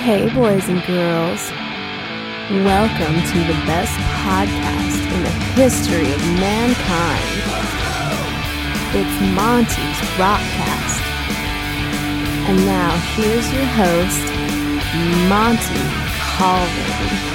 Hey, boys and girls. Welcome to the best podcast in the history of mankind. It's Monty's Rockcast. And now, here's your host, Monty Colvin.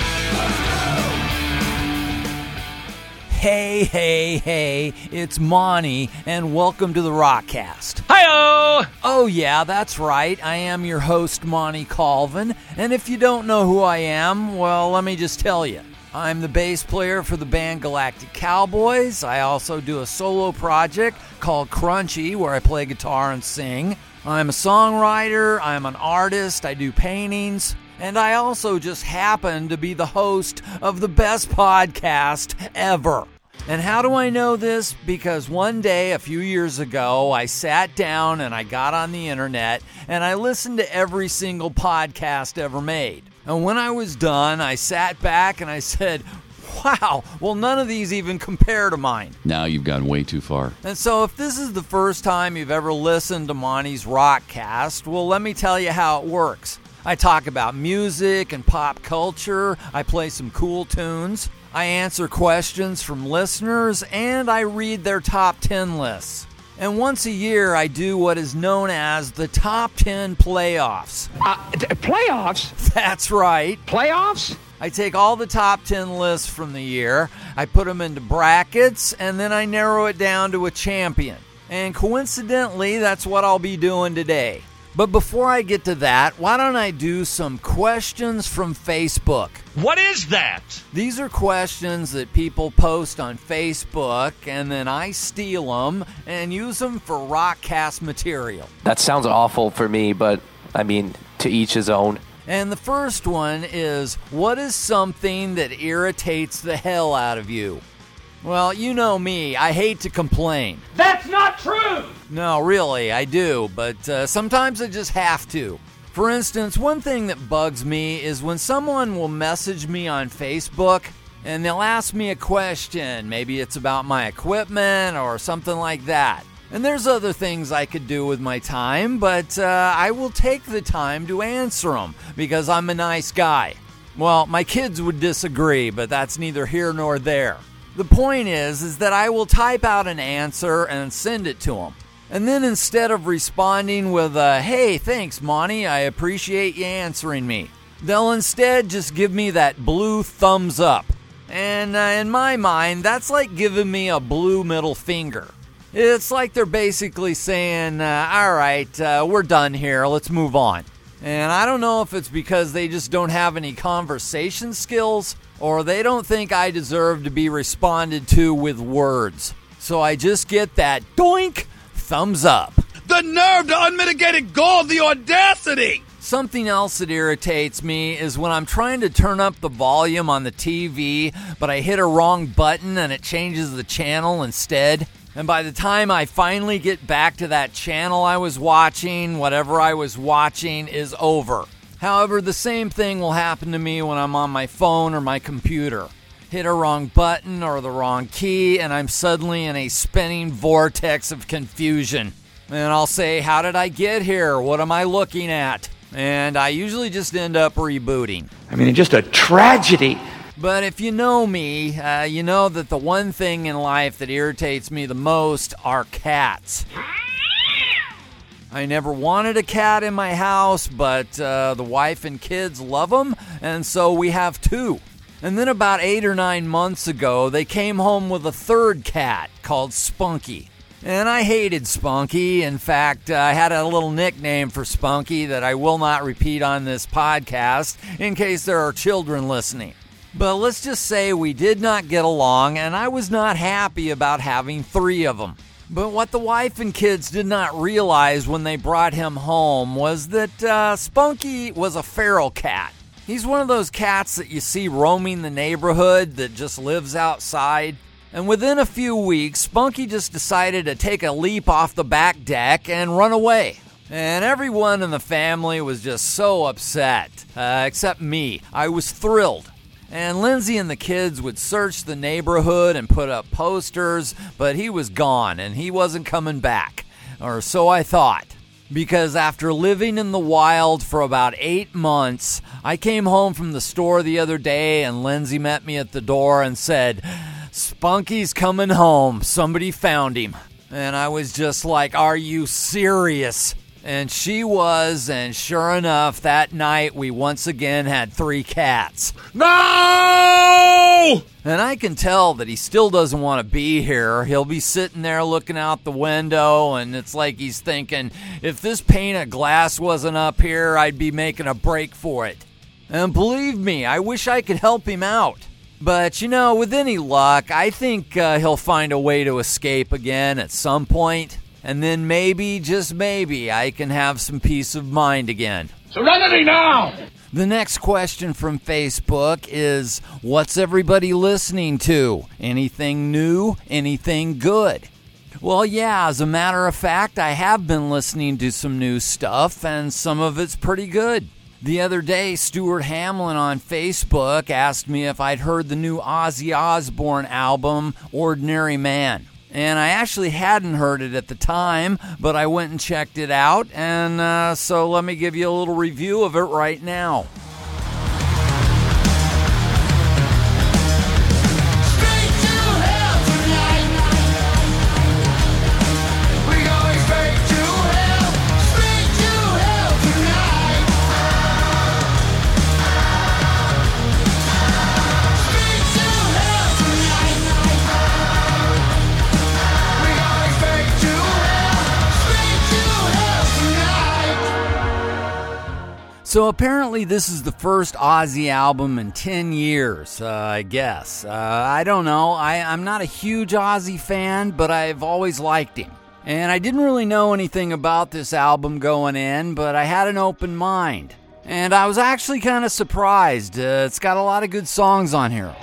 Hey, hey, hey, it's Monty, and welcome to the Rockcast. Hi-oh! Oh, yeah, that's right. I am your host, Monty Colvin, and if you don't know who I am, well, let me just tell you. I'm the bass player for the band Galactic Cowboys. I also do a solo project called Crunchy, where I play guitar and sing. I'm a songwriter, I'm an artist, I do paintings, and I also just happen to be the host of the best podcast ever. And how do I know this? Because one day a few years ago, I sat down and I got on the internet and I listened to every single podcast ever made. And when I was done, I sat back and I said, Wow, well, none of these even compare to mine. Now you've gone way too far. And so, if this is the first time you've ever listened to Monty's Rockcast, well, let me tell you how it works. I talk about music and pop culture, I play some cool tunes, I answer questions from listeners, and I read their top 10 lists. And once a year, I do what is known as the Top 10 Playoffs. Uh, d- playoffs? That's right. Playoffs? I take all the top 10 lists from the year, I put them into brackets, and then I narrow it down to a champion. And coincidentally, that's what I'll be doing today. But before I get to that, why don't I do some questions from Facebook? What is that? These are questions that people post on Facebook, and then I steal them and use them for Rockcast material. That sounds awful for me, but I mean, to each his own. And the first one is What is something that irritates the hell out of you? Well, you know me, I hate to complain. That's not true! No, really, I do, but uh, sometimes I just have to. For instance, one thing that bugs me is when someone will message me on Facebook and they'll ask me a question. Maybe it's about my equipment or something like that. And there's other things I could do with my time, but uh, I will take the time to answer them because I'm a nice guy. Well, my kids would disagree, but that's neither here nor there. The point is is that I will type out an answer and send it to them. And then instead of responding with a, hey, thanks, Monty, I appreciate you answering me, they'll instead just give me that blue thumbs up. And uh, in my mind, that's like giving me a blue middle finger. It's like they're basically saying, uh, all right, uh, we're done here, let's move on. And I don't know if it's because they just don't have any conversation skills or they don't think I deserve to be responded to with words. So I just get that doink thumbs up. The nerve, the unmitigated gall, the audacity! Something else that irritates me is when I'm trying to turn up the volume on the TV, but I hit a wrong button and it changes the channel instead. And by the time I finally get back to that channel I was watching, whatever I was watching is over. However, the same thing will happen to me when I'm on my phone or my computer. Hit a wrong button or the wrong key, and I'm suddenly in a spinning vortex of confusion. And I'll say, How did I get here? What am I looking at? And I usually just end up rebooting. I mean, just a tragedy. But if you know me, uh, you know that the one thing in life that irritates me the most are cats. I never wanted a cat in my house, but uh, the wife and kids love them, and so we have two. And then about eight or nine months ago, they came home with a third cat called Spunky. And I hated Spunky. In fact, uh, I had a little nickname for Spunky that I will not repeat on this podcast in case there are children listening. But let's just say we did not get along, and I was not happy about having three of them. But what the wife and kids did not realize when they brought him home was that uh, Spunky was a feral cat. He's one of those cats that you see roaming the neighborhood that just lives outside. And within a few weeks, Spunky just decided to take a leap off the back deck and run away. And everyone in the family was just so upset, uh, except me. I was thrilled. And Lindsay and the kids would search the neighborhood and put up posters, but he was gone and he wasn't coming back. Or so I thought. because after living in the wild for about eight months, I came home from the store the other day and Lindsay met me at the door and said, Spunky's coming home. Somebody found him. And I was just like, Are you serious? And she was, and sure enough, that night we once again had three cats. No! And I can tell that he still doesn't want to be here. He'll be sitting there looking out the window, and it's like he's thinking, if this pane of glass wasn't up here, I'd be making a break for it. And believe me, I wish I could help him out. But you know, with any luck, I think uh, he'll find a way to escape again at some point, and then maybe, just maybe, I can have some peace of mind again. Serenity now! The next question from Facebook is What's everybody listening to? Anything new? Anything good? Well, yeah, as a matter of fact, I have been listening to some new stuff, and some of it's pretty good. The other day, Stuart Hamlin on Facebook asked me if I'd heard the new Ozzy Osbourne album, Ordinary Man. And I actually hadn't heard it at the time, but I went and checked it out, and uh, so let me give you a little review of it right now. So apparently, this is the first Ozzy album in 10 years, uh, I guess. Uh, I don't know. I, I'm not a huge Ozzy fan, but I've always liked him. And I didn't really know anything about this album going in, but I had an open mind. And I was actually kind of surprised. Uh, it's got a lot of good songs on here.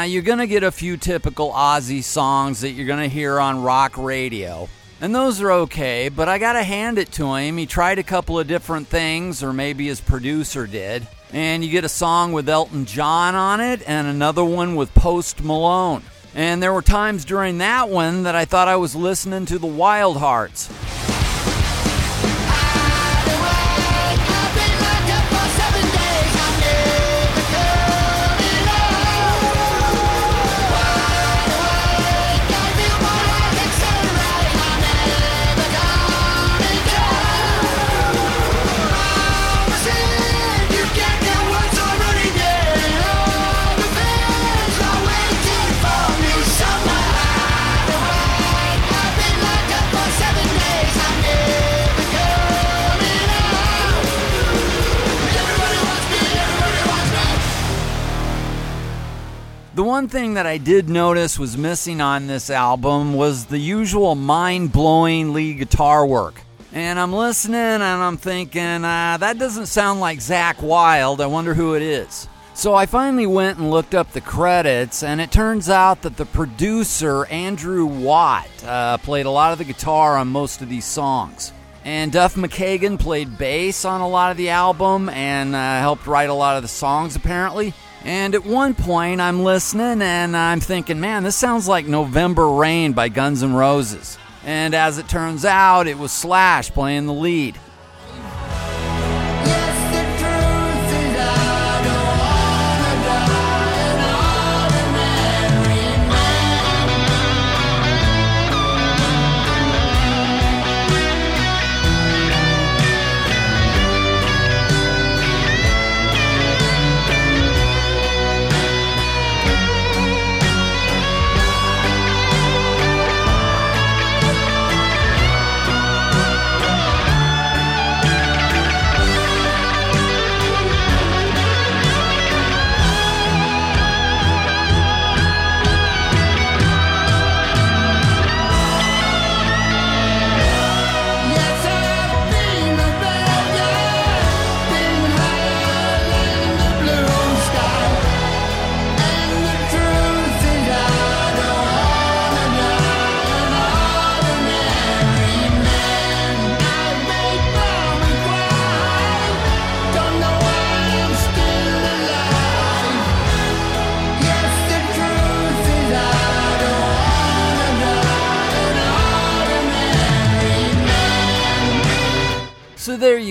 Now, you're going to get a few typical Ozzy songs that you're going to hear on rock radio. And those are okay, but I got to hand it to him. He tried a couple of different things, or maybe his producer did. And you get a song with Elton John on it, and another one with Post Malone. And there were times during that one that I thought I was listening to the Wild Hearts. The one thing that I did notice was missing on this album was the usual mind blowing lead guitar work. And I'm listening and I'm thinking, uh, that doesn't sound like Zakk Wylde. I wonder who it is. So I finally went and looked up the credits, and it turns out that the producer, Andrew Watt, uh, played a lot of the guitar on most of these songs. And Duff McKagan played bass on a lot of the album and uh, helped write a lot of the songs, apparently. And at one point, I'm listening and I'm thinking, man, this sounds like November Rain by Guns N' Roses. And as it turns out, it was Slash playing the lead.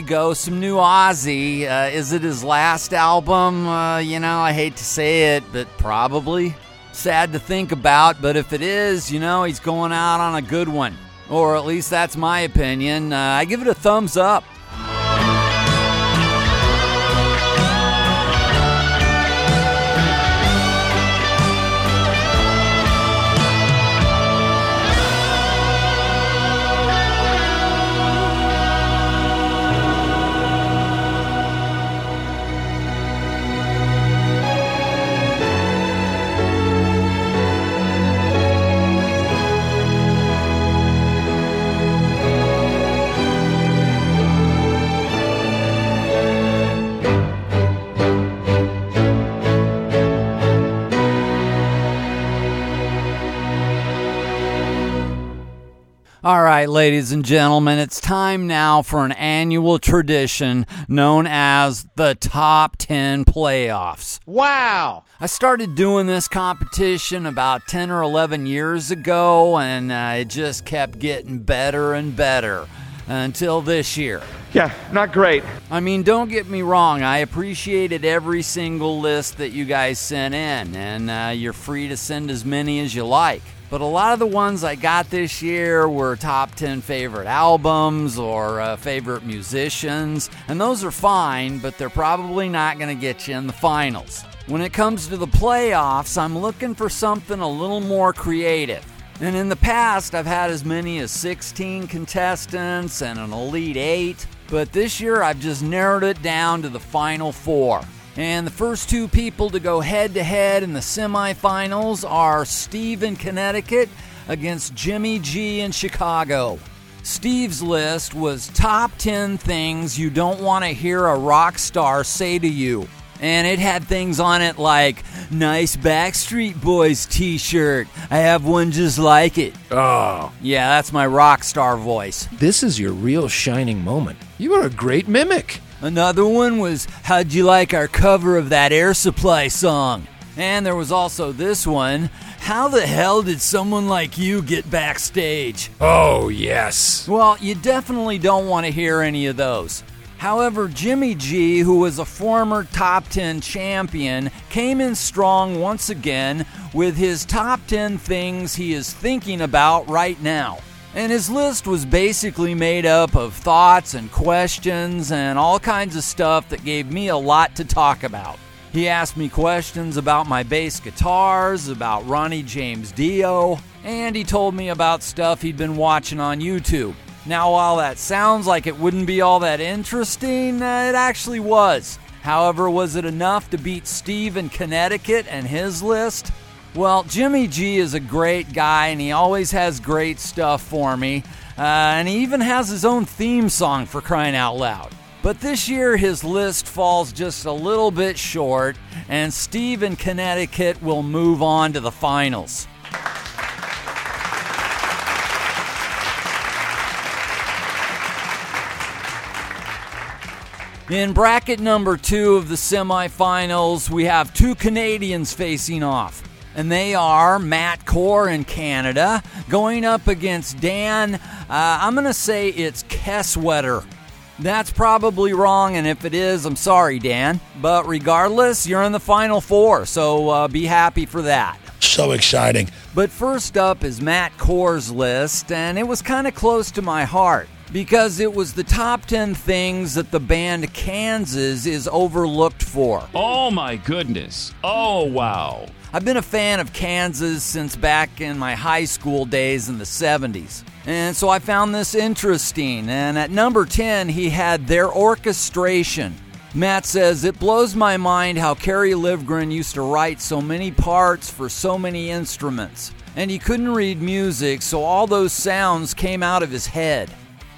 Go, some new Ozzy. Uh, is it his last album? Uh, you know, I hate to say it, but probably. Sad to think about, but if it is, you know, he's going out on a good one. Or at least that's my opinion. Uh, I give it a thumbs up. Right, ladies and gentlemen, it's time now for an annual tradition known as the Top 10 Playoffs. Wow. I started doing this competition about 10 or 11 years ago, and uh, it just kept getting better and better until this year. Yeah, not great. I mean, don't get me wrong, I appreciated every single list that you guys sent in, and uh, you're free to send as many as you like. But a lot of the ones I got this year were top 10 favorite albums or uh, favorite musicians, and those are fine, but they're probably not going to get you in the finals. When it comes to the playoffs, I'm looking for something a little more creative. And in the past, I've had as many as 16 contestants and an Elite Eight, but this year I've just narrowed it down to the final four. And the first two people to go head to head in the semifinals are Steve in Connecticut against Jimmy G in Chicago. Steve's list was top 10 things you don't want to hear a rock star say to you. And it had things on it like, nice Backstreet Boys t shirt. I have one just like it. Oh, Yeah, that's my rock star voice. this is your real shining moment. You are a great mimic. Another one was, How'd you like our cover of that Air Supply song? And there was also this one, How the hell did someone like you get backstage? Oh, yes. Well, you definitely don't want to hear any of those. However, Jimmy G, who was a former top 10 champion, came in strong once again with his top 10 things he is thinking about right now. And his list was basically made up of thoughts and questions and all kinds of stuff that gave me a lot to talk about. He asked me questions about my bass guitars, about Ronnie James Dio, and he told me about stuff he'd been watching on YouTube. Now, while that sounds like it wouldn't be all that interesting, uh, it actually was. However, was it enough to beat Steve in Connecticut and his list? Well, Jimmy G is a great guy and he always has great stuff for me. Uh, and he even has his own theme song for crying out loud. But this year, his list falls just a little bit short, and Steve in Connecticut will move on to the finals. In bracket number two of the semifinals, we have two Canadians facing off. And they are Matt Core in Canada going up against Dan. Uh, I'm going to say it's Kesswetter. That's probably wrong, and if it is, I'm sorry, Dan. But regardless, you're in the final four, so uh, be happy for that. So exciting. But first up is Matt Core's list, and it was kind of close to my heart because it was the top 10 things that the band Kansas is overlooked for. Oh my goodness. Oh wow. I've been a fan of Kansas since back in my high school days in the 70s. And so I found this interesting. And at number 10, he had their orchestration. Matt says, It blows my mind how Kerry Livgren used to write so many parts for so many instruments. And he couldn't read music, so all those sounds came out of his head.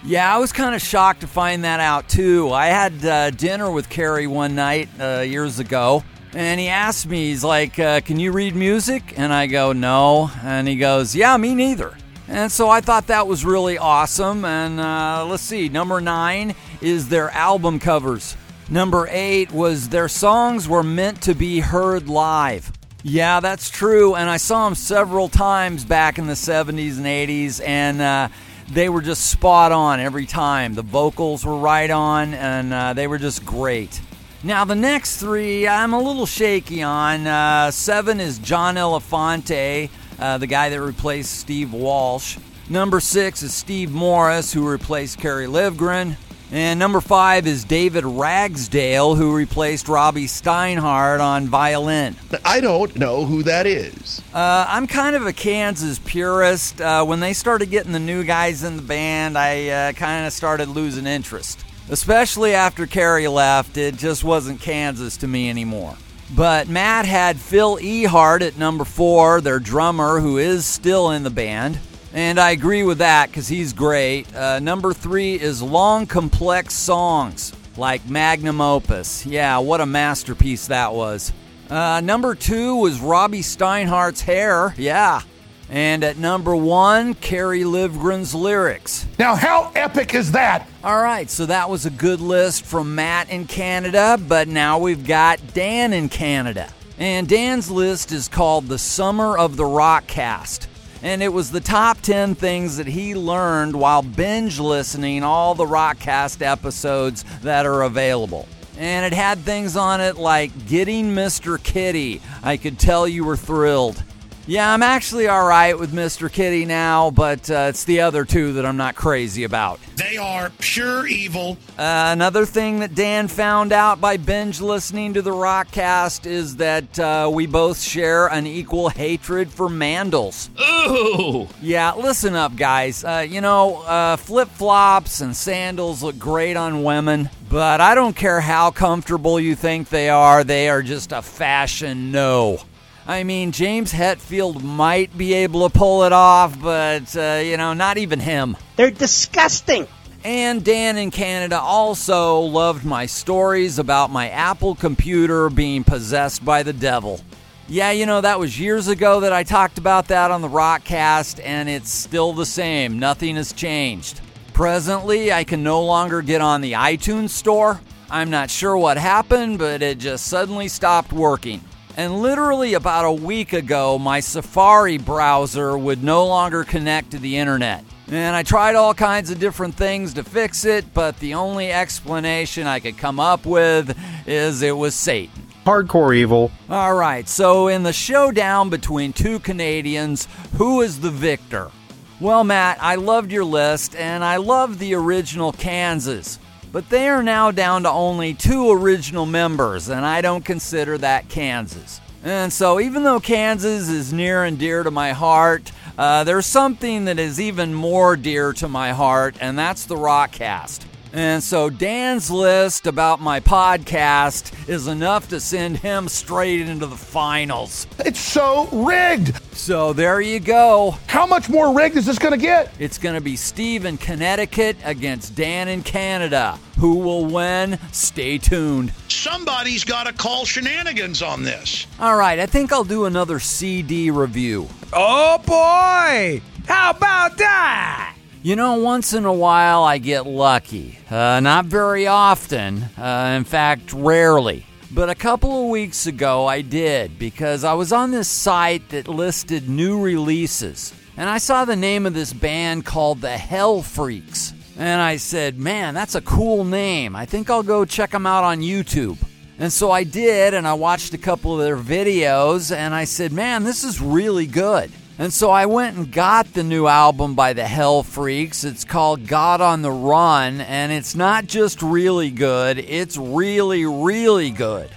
Yeah, I was kind of shocked to find that out too. I had uh, dinner with Kerry one night uh, years ago, and he asked me, he's like, uh, Can you read music? And I go, No. And he goes, Yeah, me neither. And so I thought that was really awesome. And uh, let's see, number nine is their album covers. Number eight was their songs were meant to be heard live. Yeah, that's true. And I saw them several times back in the 70s and 80s. And uh, they were just spot on every time. The vocals were right on, and uh, they were just great. Now, the next three, I'm a little shaky on. Uh, seven is John Elefante, uh, the guy that replaced Steve Walsh. Number six is Steve Morse, who replaced Kerry Livgren. And number five is David Ragsdale, who replaced Robbie Steinhardt on violin. I don't know who that is. Uh, I'm kind of a Kansas purist. Uh, when they started getting the new guys in the band, I uh, kind of started losing interest. Especially after Kerry left, it just wasn't Kansas to me anymore. But Matt had Phil Ehart at number four, their drummer, who is still in the band. And I agree with that because he's great. Uh, number three is long, complex songs like Magnum Opus. Yeah, what a masterpiece that was. Uh, number two was Robbie Steinhardt's Hair. Yeah. And at number one, Kerry Livgren's lyrics. Now, how epic is that? All right, so that was a good list from Matt in Canada, but now we've got Dan in Canada. And Dan's list is called The Summer of the Rockcast. And it was the top 10 things that he learned while binge listening all the Rockcast episodes that are available. And it had things on it like getting Mr. Kitty. I could tell you were thrilled. Yeah, I'm actually all right with Mr. Kitty now, but uh, it's the other two that I'm not crazy about. They are pure evil. Uh, another thing that Dan found out by binge listening to the Rockcast is that uh, we both share an equal hatred for mandals. Ooh. Yeah, listen up, guys. Uh, you know, uh, flip flops and sandals look great on women, but I don't care how comfortable you think they are, they are just a fashion no. I mean, James Hetfield might be able to pull it off, but, uh, you know, not even him. They're disgusting. And Dan in Canada also loved my stories about my Apple computer being possessed by the devil. Yeah, you know, that was years ago that I talked about that on the Rockcast, and it's still the same. Nothing has changed. Presently, I can no longer get on the iTunes store. I'm not sure what happened, but it just suddenly stopped working. And literally about a week ago, my Safari browser would no longer connect to the internet. And I tried all kinds of different things to fix it, but the only explanation I could come up with is it was Satan. Hardcore evil. All right, so in the showdown between two Canadians, who is the victor? Well, Matt, I loved your list, and I loved the original Kansas. But they are now down to only two original members, and I don't consider that Kansas. And so, even though Kansas is near and dear to my heart, uh, there's something that is even more dear to my heart, and that's the Rockcast. And so, Dan's list about my podcast is enough to send him straight into the finals. It's so rigged. So, there you go. How much more rigged is this going to get? It's going to be Steve in Connecticut against Dan in Canada. Who will win? Stay tuned. Somebody's got to call shenanigans on this. All right, I think I'll do another CD review. Oh boy! How about that? You know, once in a while I get lucky. Uh, not very often, uh, in fact, rarely. But a couple of weeks ago I did because I was on this site that listed new releases. And I saw the name of this band called the Hell Freaks. And I said, man, that's a cool name. I think I'll go check them out on YouTube. And so I did, and I watched a couple of their videos, and I said, man, this is really good. And so I went and got the new album by the Hell Freaks. It's called God on the Run, and it's not just really good, it's really, really good.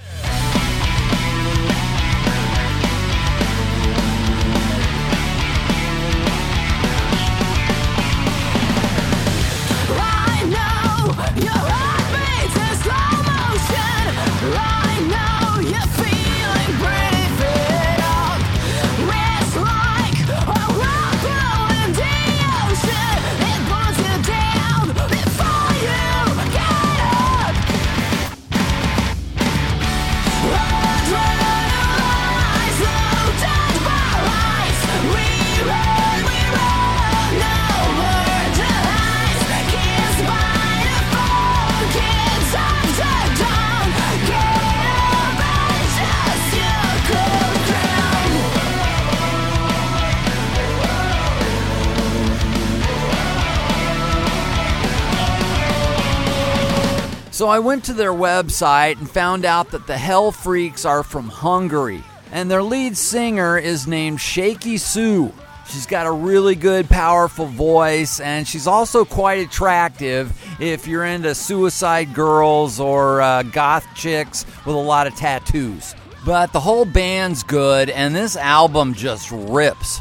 I went to their website and found out that the Hell Freaks are from Hungary, and their lead singer is named Shaky Sue. She's got a really good, powerful voice, and she's also quite attractive if you're into suicide girls or uh, goth chicks with a lot of tattoos. But the whole band's good, and this album just rips.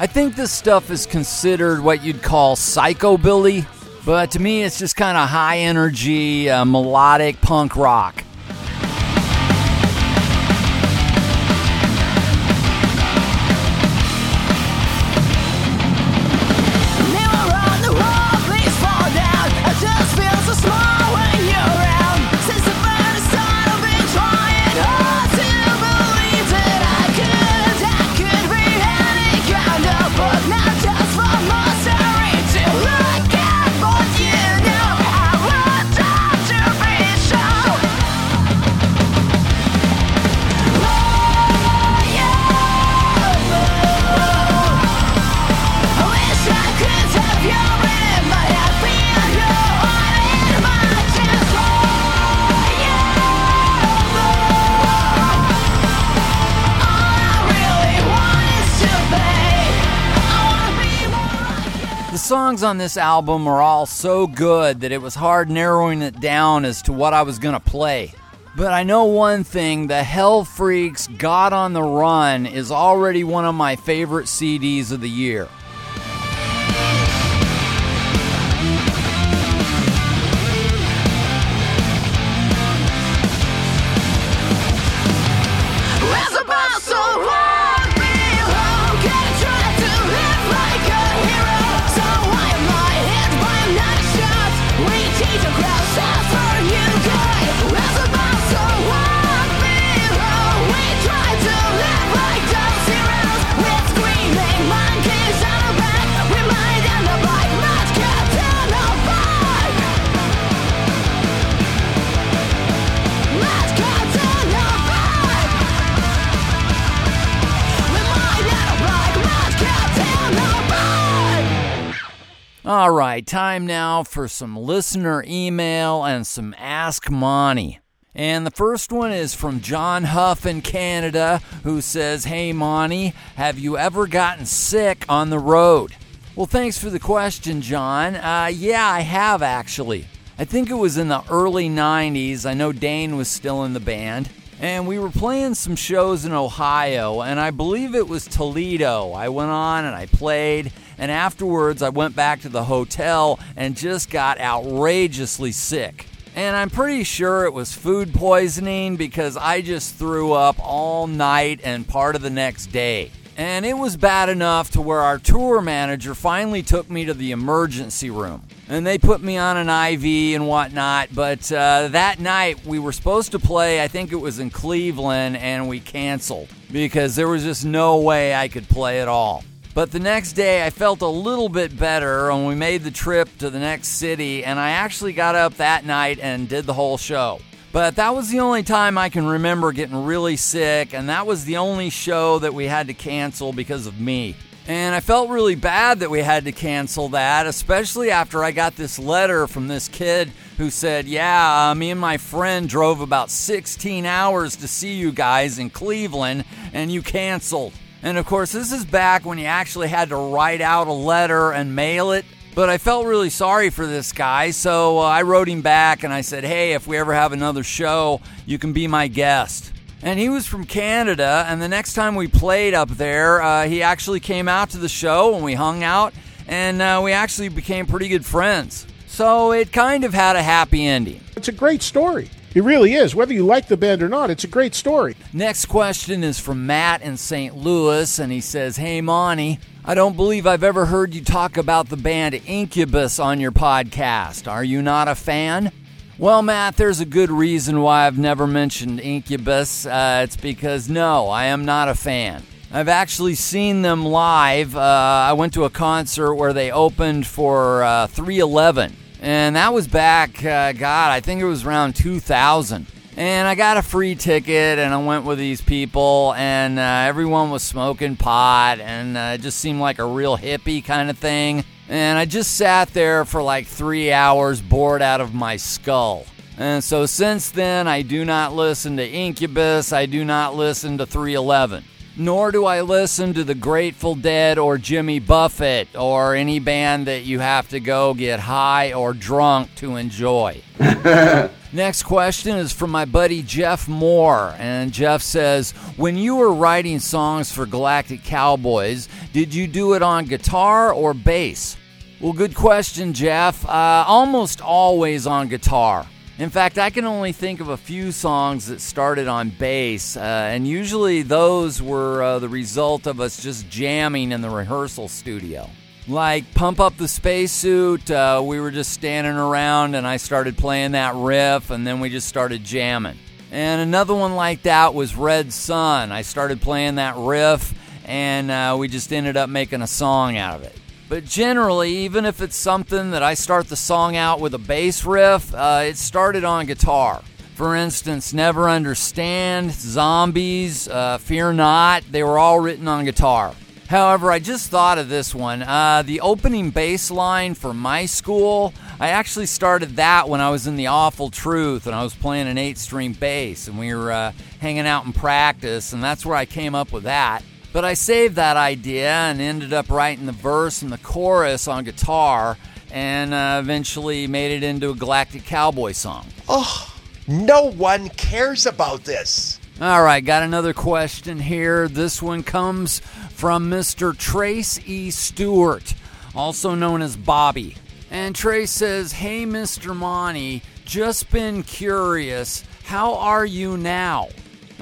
I think this stuff is considered what you'd call psychobilly, but to me it's just kind of high energy, uh, melodic punk rock. On this album are all so good that it was hard narrowing it down as to what I was going to play. But I know one thing the Hell Freaks God on the Run is already one of my favorite CDs of the year. Time now for some listener email and some Ask Monty. And the first one is from John Huff in Canada, who says, Hey Monty, have you ever gotten sick on the road? Well, thanks for the question, John. Uh, yeah, I have actually. I think it was in the early 90s. I know Dane was still in the band. And we were playing some shows in Ohio, and I believe it was Toledo. I went on and I played, and afterwards I went back to the hotel and just got outrageously sick. And I'm pretty sure it was food poisoning because I just threw up all night and part of the next day. And it was bad enough to where our tour manager finally took me to the emergency room. And they put me on an IV and whatnot. But uh, that night we were supposed to play, I think it was in Cleveland, and we canceled because there was just no way I could play at all. But the next day, I felt a little bit better, and we made the trip to the next city. And I actually got up that night and did the whole show. But that was the only time I can remember getting really sick, and that was the only show that we had to cancel because of me. And I felt really bad that we had to cancel that, especially after I got this letter from this kid who said, Yeah, uh, me and my friend drove about 16 hours to see you guys in Cleveland, and you canceled. And of course, this is back when you actually had to write out a letter and mail it. But I felt really sorry for this guy, so uh, I wrote him back and I said, Hey, if we ever have another show, you can be my guest. And he was from Canada, and the next time we played up there, uh, he actually came out to the show and we hung out, and uh, we actually became pretty good friends. So it kind of had a happy ending. It's a great story. It really is. Whether you like the band or not, it's a great story. Next question is from Matt in St. Louis, and he says, Hey, Monty, I don't believe I've ever heard you talk about the band Incubus on your podcast. Are you not a fan? Well, Matt, there's a good reason why I've never mentioned Incubus. Uh, it's because, no, I am not a fan. I've actually seen them live. Uh, I went to a concert where they opened for uh, 311, and that was back, uh, God, I think it was around 2000. And I got a free ticket, and I went with these people, and uh, everyone was smoking pot, and uh, it just seemed like a real hippie kind of thing. And I just sat there for like three hours, bored out of my skull. And so since then, I do not listen to Incubus, I do not listen to 311. Nor do I listen to the Grateful Dead or Jimmy Buffett or any band that you have to go get high or drunk to enjoy. Next question is from my buddy Jeff Moore. And Jeff says, When you were writing songs for Galactic Cowboys, did you do it on guitar or bass? Well, good question, Jeff. Uh, almost always on guitar. In fact, I can only think of a few songs that started on bass, uh, and usually those were uh, the result of us just jamming in the rehearsal studio. Like Pump Up the Spacesuit, uh, we were just standing around and I started playing that riff, and then we just started jamming. And another one like that was Red Sun. I started playing that riff, and uh, we just ended up making a song out of it. But generally, even if it's something that I start the song out with a bass riff, uh, it started on guitar. For instance, Never Understand, Zombies, uh, Fear Not, they were all written on guitar. However, I just thought of this one. Uh, the opening bass line for my school, I actually started that when I was in the Awful Truth and I was playing an eight string bass and we were uh, hanging out in practice, and that's where I came up with that. But I saved that idea and ended up writing the verse and the chorus on guitar and uh, eventually made it into a Galactic Cowboy song. Oh, no one cares about this. All right, got another question here. This one comes from Mr. Trace E. Stewart, also known as Bobby. And Trace says, Hey, Mr. Monty, just been curious. How are you now?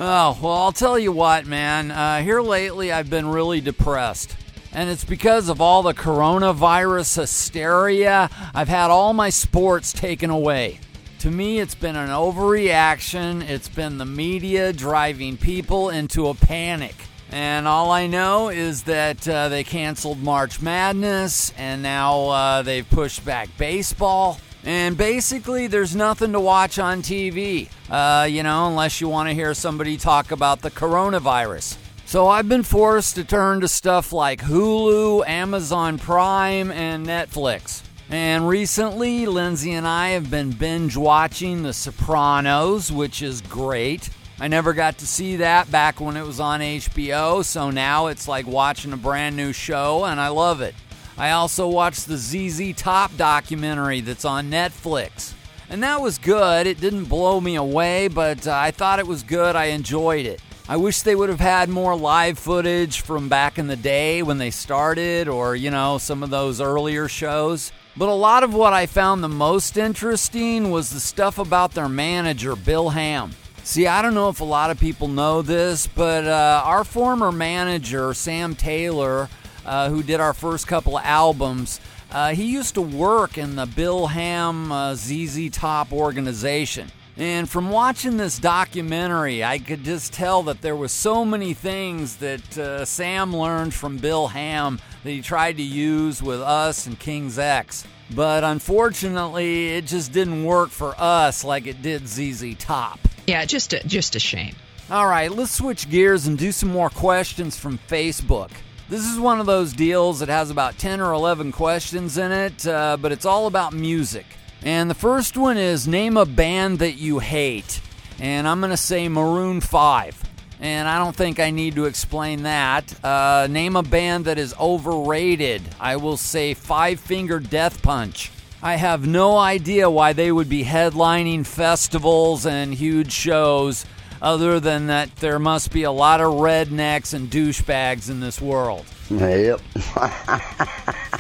Oh, well, I'll tell you what, man. Uh, here lately, I've been really depressed. And it's because of all the coronavirus hysteria. I've had all my sports taken away. To me, it's been an overreaction. It's been the media driving people into a panic. And all I know is that uh, they canceled March Madness and now uh, they've pushed back baseball. And basically, there's nothing to watch on TV, uh, you know, unless you want to hear somebody talk about the coronavirus. So I've been forced to turn to stuff like Hulu, Amazon Prime, and Netflix. And recently, Lindsay and I have been binge watching The Sopranos, which is great. I never got to see that back when it was on HBO, so now it's like watching a brand new show, and I love it. I also watched the ZZ Top documentary that's on Netflix. And that was good. It didn't blow me away, but uh, I thought it was good. I enjoyed it. I wish they would have had more live footage from back in the day when they started, or, you know, some of those earlier shows. But a lot of what I found the most interesting was the stuff about their manager, Bill Ham. See, I don't know if a lot of people know this, but uh, our former manager, Sam Taylor, uh, who did our first couple of albums, uh, he used to work in the Bill Ham uh, ZZ Top organization. And from watching this documentary, I could just tell that there was so many things that uh, Sam learned from Bill Ham that he tried to use with us and King's X. But unfortunately, it just didn't work for us like it did ZZ Top. Yeah, just a, just a shame. All right, let's switch gears and do some more questions from Facebook. This is one of those deals that has about 10 or 11 questions in it, uh, but it's all about music. And the first one is name a band that you hate. And I'm going to say Maroon 5. And I don't think I need to explain that. Uh, name a band that is overrated. I will say Five Finger Death Punch. I have no idea why they would be headlining festivals and huge shows, other than that there must be a lot of rednecks and douchebags in this world. Yep.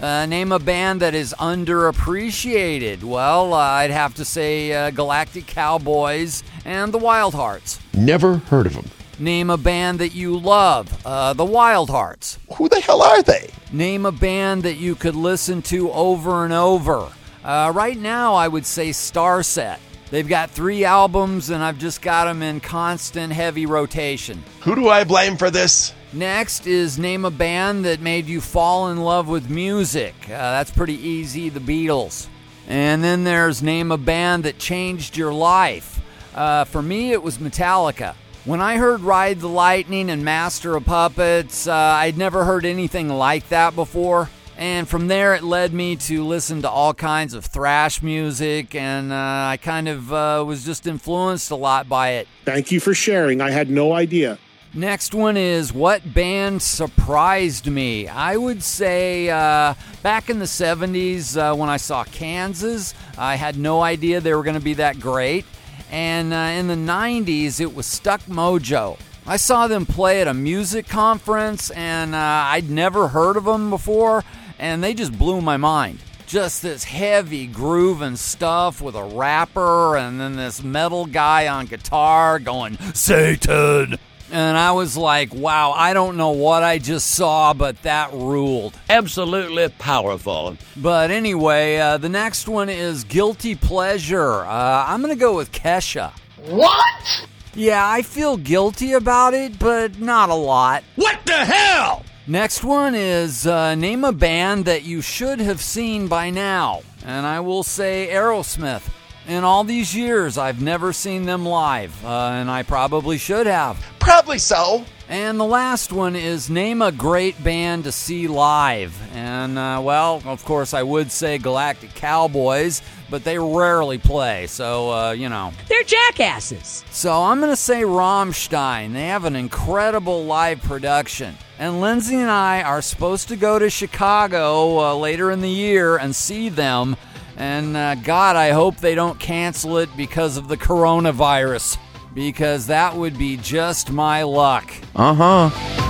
Uh, name a band that is underappreciated. Well, uh, I'd have to say uh, Galactic Cowboys and the Wild Hearts. Never heard of them. Name a band that you love. Uh, the Wild Hearts. Who the hell are they? Name a band that you could listen to over and over. Uh, right now, I would say Starset. They've got three albums, and I've just got them in constant heavy rotation. Who do I blame for this? Next is name a band that made you fall in love with music. Uh, that's pretty easy, the Beatles. And then there's name a band that changed your life. Uh, for me, it was Metallica. When I heard Ride the Lightning and Master of Puppets, uh, I'd never heard anything like that before. And from there, it led me to listen to all kinds of thrash music, and uh, I kind of uh, was just influenced a lot by it. Thank you for sharing. I had no idea. Next one is what band surprised me? I would say uh, back in the 70s uh, when I saw Kansas, I had no idea they were going to be that great. And uh, in the 90s, it was Stuck Mojo. I saw them play at a music conference, and uh, I'd never heard of them before, and they just blew my mind. Just this heavy grooving stuff with a rapper, and then this metal guy on guitar going, Satan! And I was like, wow, I don't know what I just saw, but that ruled. Absolutely powerful. But anyway, uh, the next one is Guilty Pleasure. Uh, I'm going to go with Kesha. What? Yeah, I feel guilty about it, but not a lot. What the hell? Next one is uh, name a band that you should have seen by now. And I will say Aerosmith. In all these years, I've never seen them live, uh, and I probably should have. Probably so. And the last one is name a great band to see live. And, uh, well, of course, I would say Galactic Cowboys, but they rarely play, so, uh, you know. They're jackasses. So I'm going to say Rammstein. They have an incredible live production. And Lindsay and I are supposed to go to Chicago uh, later in the year and see them. And uh, God, I hope they don't cancel it because of the coronavirus. Because that would be just my luck. Uh huh.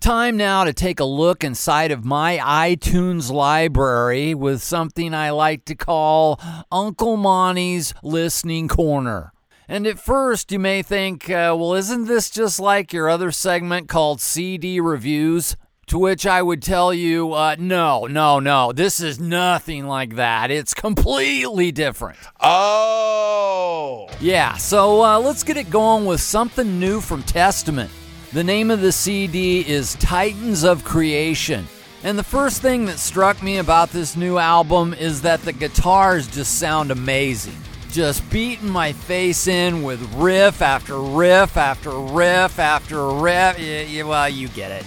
Time now to take a look inside of my iTunes library with something I like to call Uncle Monty's Listening Corner. And at first, you may think, uh, well, isn't this just like your other segment called CD Reviews? To which I would tell you, uh, no, no, no, this is nothing like that. It's completely different. Oh. Yeah, so uh, let's get it going with something new from Testament. The name of the CD is Titans of Creation. And the first thing that struck me about this new album is that the guitars just sound amazing. Just beating my face in with riff after riff after riff after riff. Yeah, well, you get it.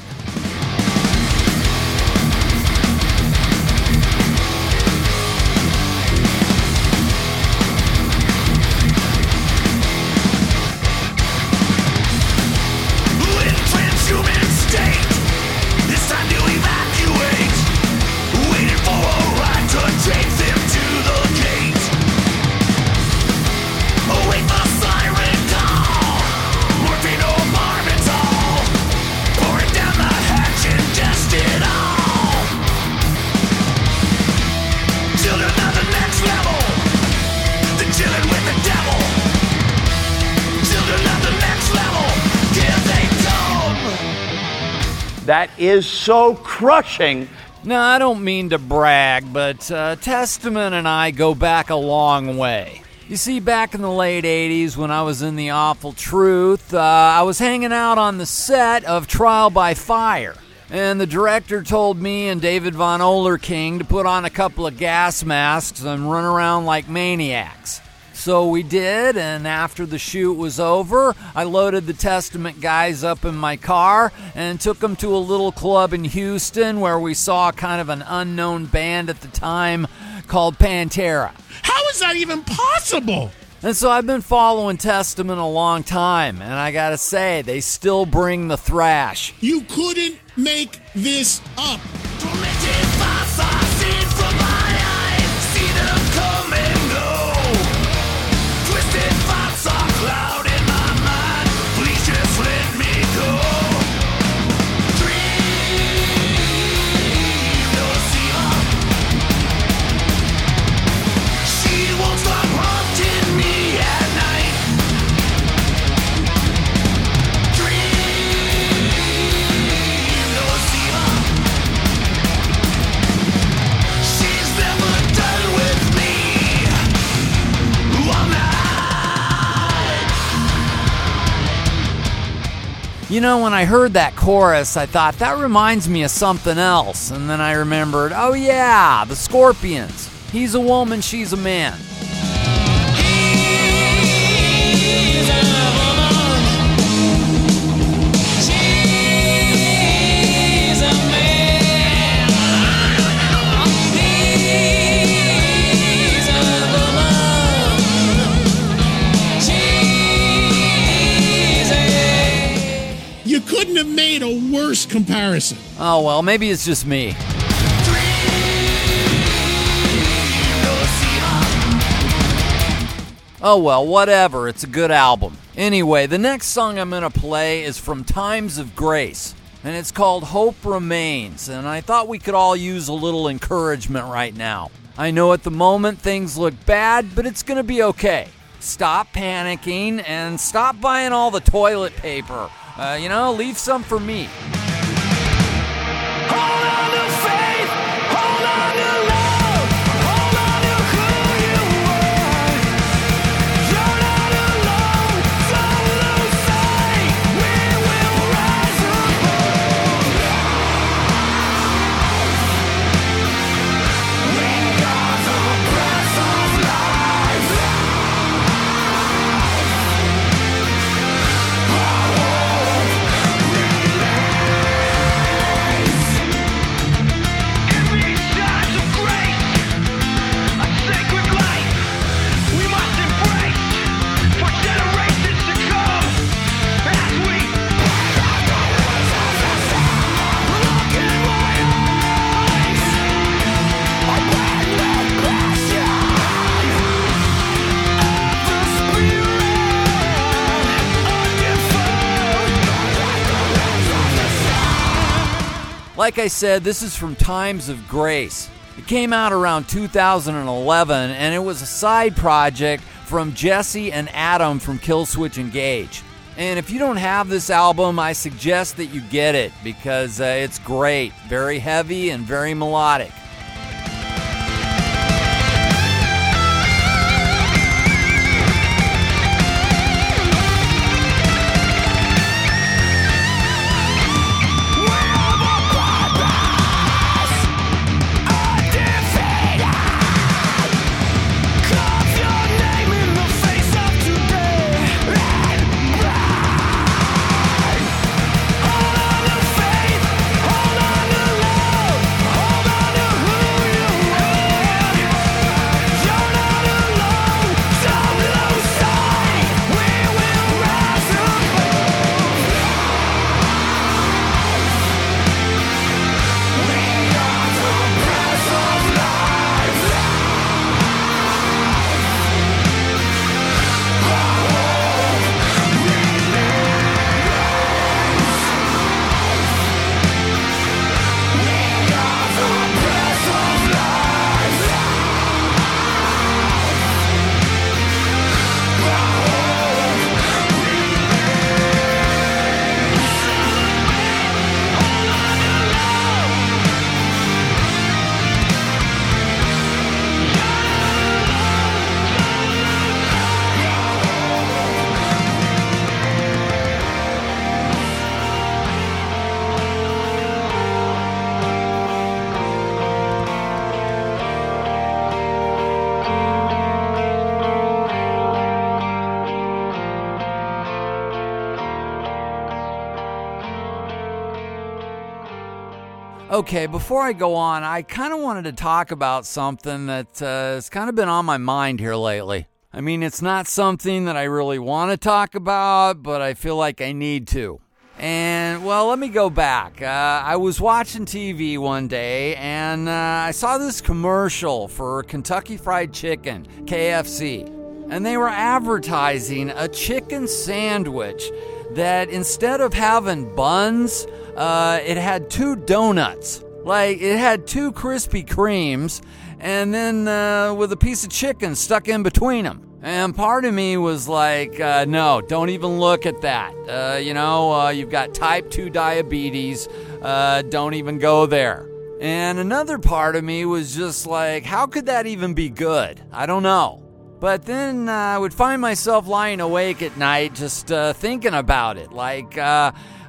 Is so crushing. No, I don't mean to brag, but uh, Testament and I go back a long way. You see, back in the late 80s when I was in The Awful Truth, uh, I was hanging out on the set of Trial by Fire. And the director told me and David Von Ohlerking to put on a couple of gas masks and run around like maniacs. So we did, and after the shoot was over, I loaded the Testament guys up in my car and took them to a little club in Houston where we saw kind of an unknown band at the time called Pantera. How is that even possible? And so I've been following Testament a long time, and I gotta say, they still bring the thrash. You couldn't make this up. You know, when I heard that chorus, I thought that reminds me of something else. And then I remembered, oh yeah, the Scorpions. He's a woman, she's a man. Made a worse comparison. Oh well, maybe it's just me. Oh well, whatever. It's a good album. Anyway, the next song I'm going to play is from Times of Grace, and it's called Hope Remains. And I thought we could all use a little encouragement right now. I know at the moment things look bad, but it's going to be okay. Stop panicking and stop buying all the toilet paper. Uh, you know, leave some for me. Like I said, this is from Times of Grace. It came out around 2011 and it was a side project from Jesse and Adam from Killswitch Engage. And if you don't have this album, I suggest that you get it because uh, it's great, very heavy and very melodic. Okay, before I go on, I kind of wanted to talk about something that uh, has kind of been on my mind here lately. I mean, it's not something that I really want to talk about, but I feel like I need to. And, well, let me go back. Uh, I was watching TV one day and uh, I saw this commercial for Kentucky Fried Chicken, KFC. And they were advertising a chicken sandwich that instead of having buns, uh, it had two donuts. Like it had two Krispy Kremes, and then uh, with a piece of chicken stuck in between them. And part of me was like, uh, no, don't even look at that. Uh, you know, uh, you've got type 2 diabetes. Uh, don't even go there. And another part of me was just like, how could that even be good? I don't know. But then uh, I would find myself lying awake at night just thinking about it. Like,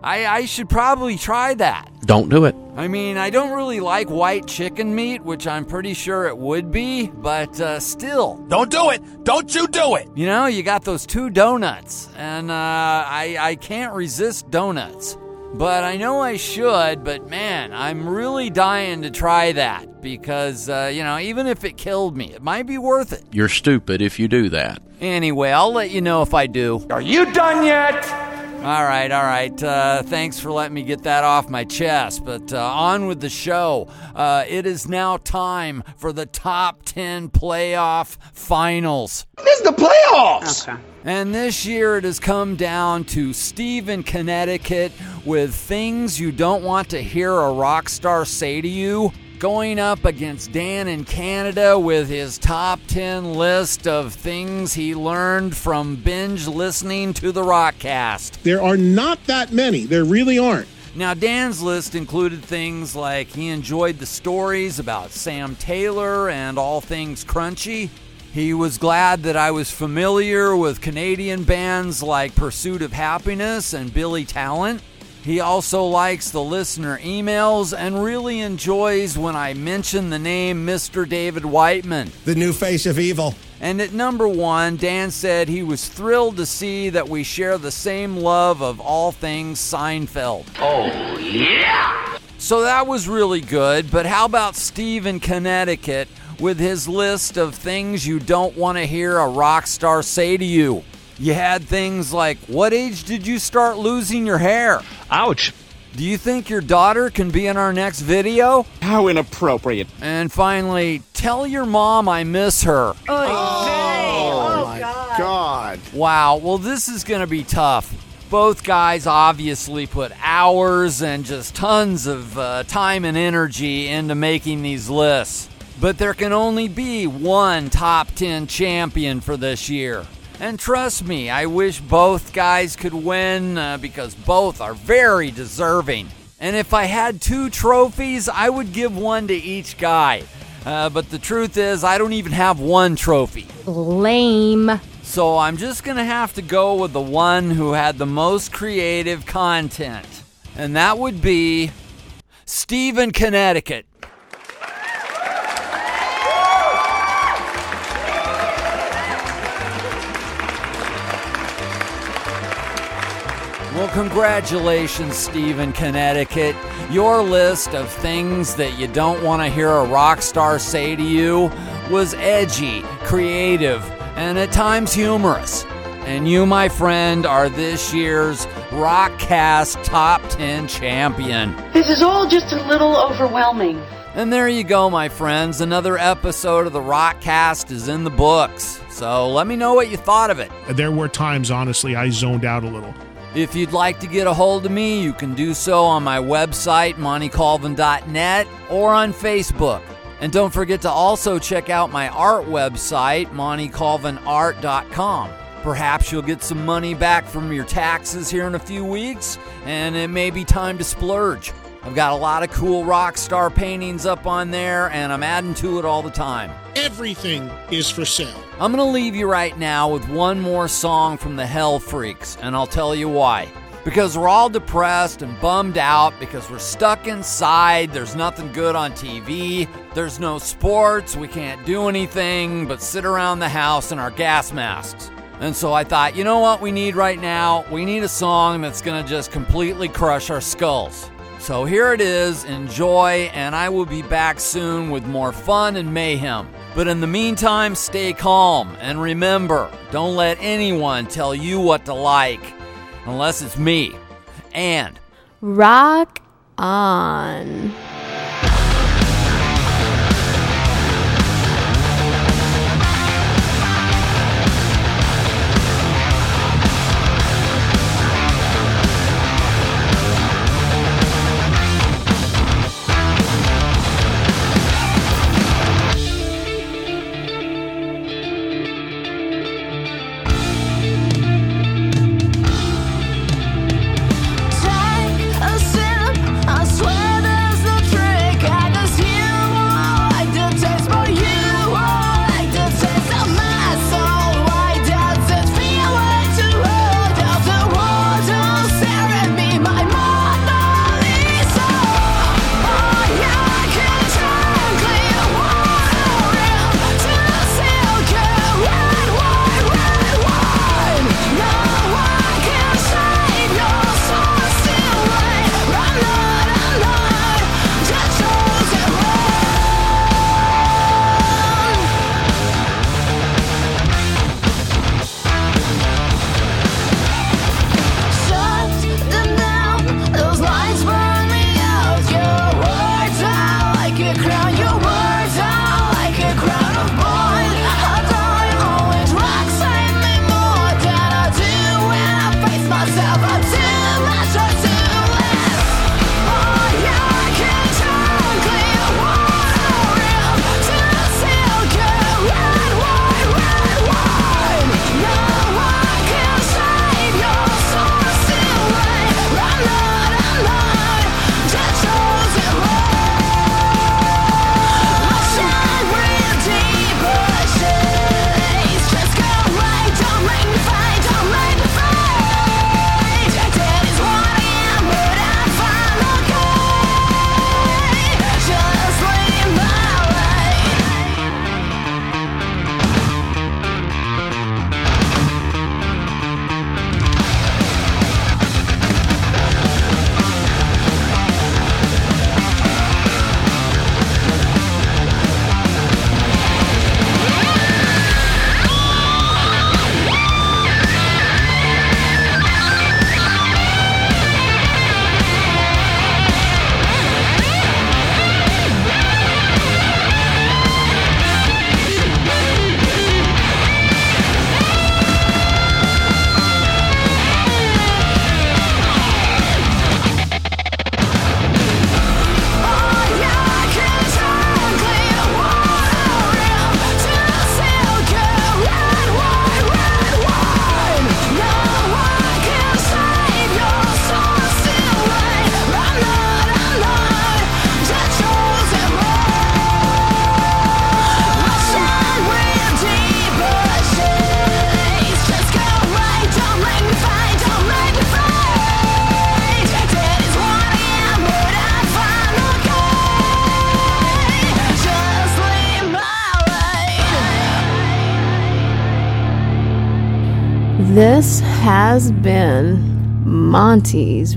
I, I should probably try that. Don't do it. I mean, I don't really like white chicken meat, which I'm pretty sure it would be, but uh, still. Don't do it. Don't you do it. You know, you got those two donuts, and uh, I, I can't resist donuts. But I know I should, but man, I'm really dying to try that because, uh, you know, even if it killed me, it might be worth it. You're stupid if you do that. Anyway, I'll let you know if I do. Are you done yet? All right, all right. Uh, thanks for letting me get that off my chest. But uh, on with the show. Uh, it is now time for the top 10 playoff finals. This is the playoffs. Okay. And this year it has come down to Steve in Connecticut with things you don't want to hear a rock star say to you. Going up against Dan in Canada with his top 10 list of things he learned from binge listening to the Rockcast. There are not that many. There really aren't. Now, Dan's list included things like he enjoyed the stories about Sam Taylor and all things crunchy. He was glad that I was familiar with Canadian bands like Pursuit of Happiness and Billy Talent. He also likes the listener emails and really enjoys when I mention the name Mr. David Whiteman. The new face of evil. And at number one, Dan said he was thrilled to see that we share the same love of all things Seinfeld. Oh, yeah. So that was really good, but how about Steve in Connecticut with his list of things you don't want to hear a rock star say to you? You had things like, What age did you start losing your hair? Ouch. Do you think your daughter can be in our next video? How inappropriate. And finally, tell your mom I miss her. Oh, my God. Wow, well, this is going to be tough. Both guys obviously put hours and just tons of uh, time and energy into making these lists. But there can only be one top 10 champion for this year. And trust me, I wish both guys could win uh, because both are very deserving. And if I had two trophies, I would give one to each guy. Uh, but the truth is, I don't even have one trophy. Lame. So I'm just going to have to go with the one who had the most creative content. And that would be Steve in Connecticut. Well, congratulations, Steve in Connecticut. Your list of things that you don't want to hear a rock star say to you was edgy, creative, and at times humorous. And you, my friend, are this year's Rockcast Top 10 champion. This is all just a little overwhelming. And there you go, my friends. Another episode of the Rockcast is in the books. So let me know what you thought of it. There were times, honestly, I zoned out a little. If you'd like to get a hold of me, you can do so on my website, montycolvin.net, or on Facebook. And don't forget to also check out my art website, montycolvinart.com. Perhaps you'll get some money back from your taxes here in a few weeks, and it may be time to splurge. I've got a lot of cool rock star paintings up on there, and I'm adding to it all the time. Everything is for sale. I'm going to leave you right now with one more song from the Hell Freaks, and I'll tell you why. Because we're all depressed and bummed out because we're stuck inside. There's nothing good on TV. There's no sports. We can't do anything but sit around the house in our gas masks. And so I thought, you know what we need right now? We need a song that's going to just completely crush our skulls. So here it is. Enjoy, and I will be back soon with more fun and mayhem. But in the meantime, stay calm and remember don't let anyone tell you what to like unless it's me. And Rock on. Been Monty's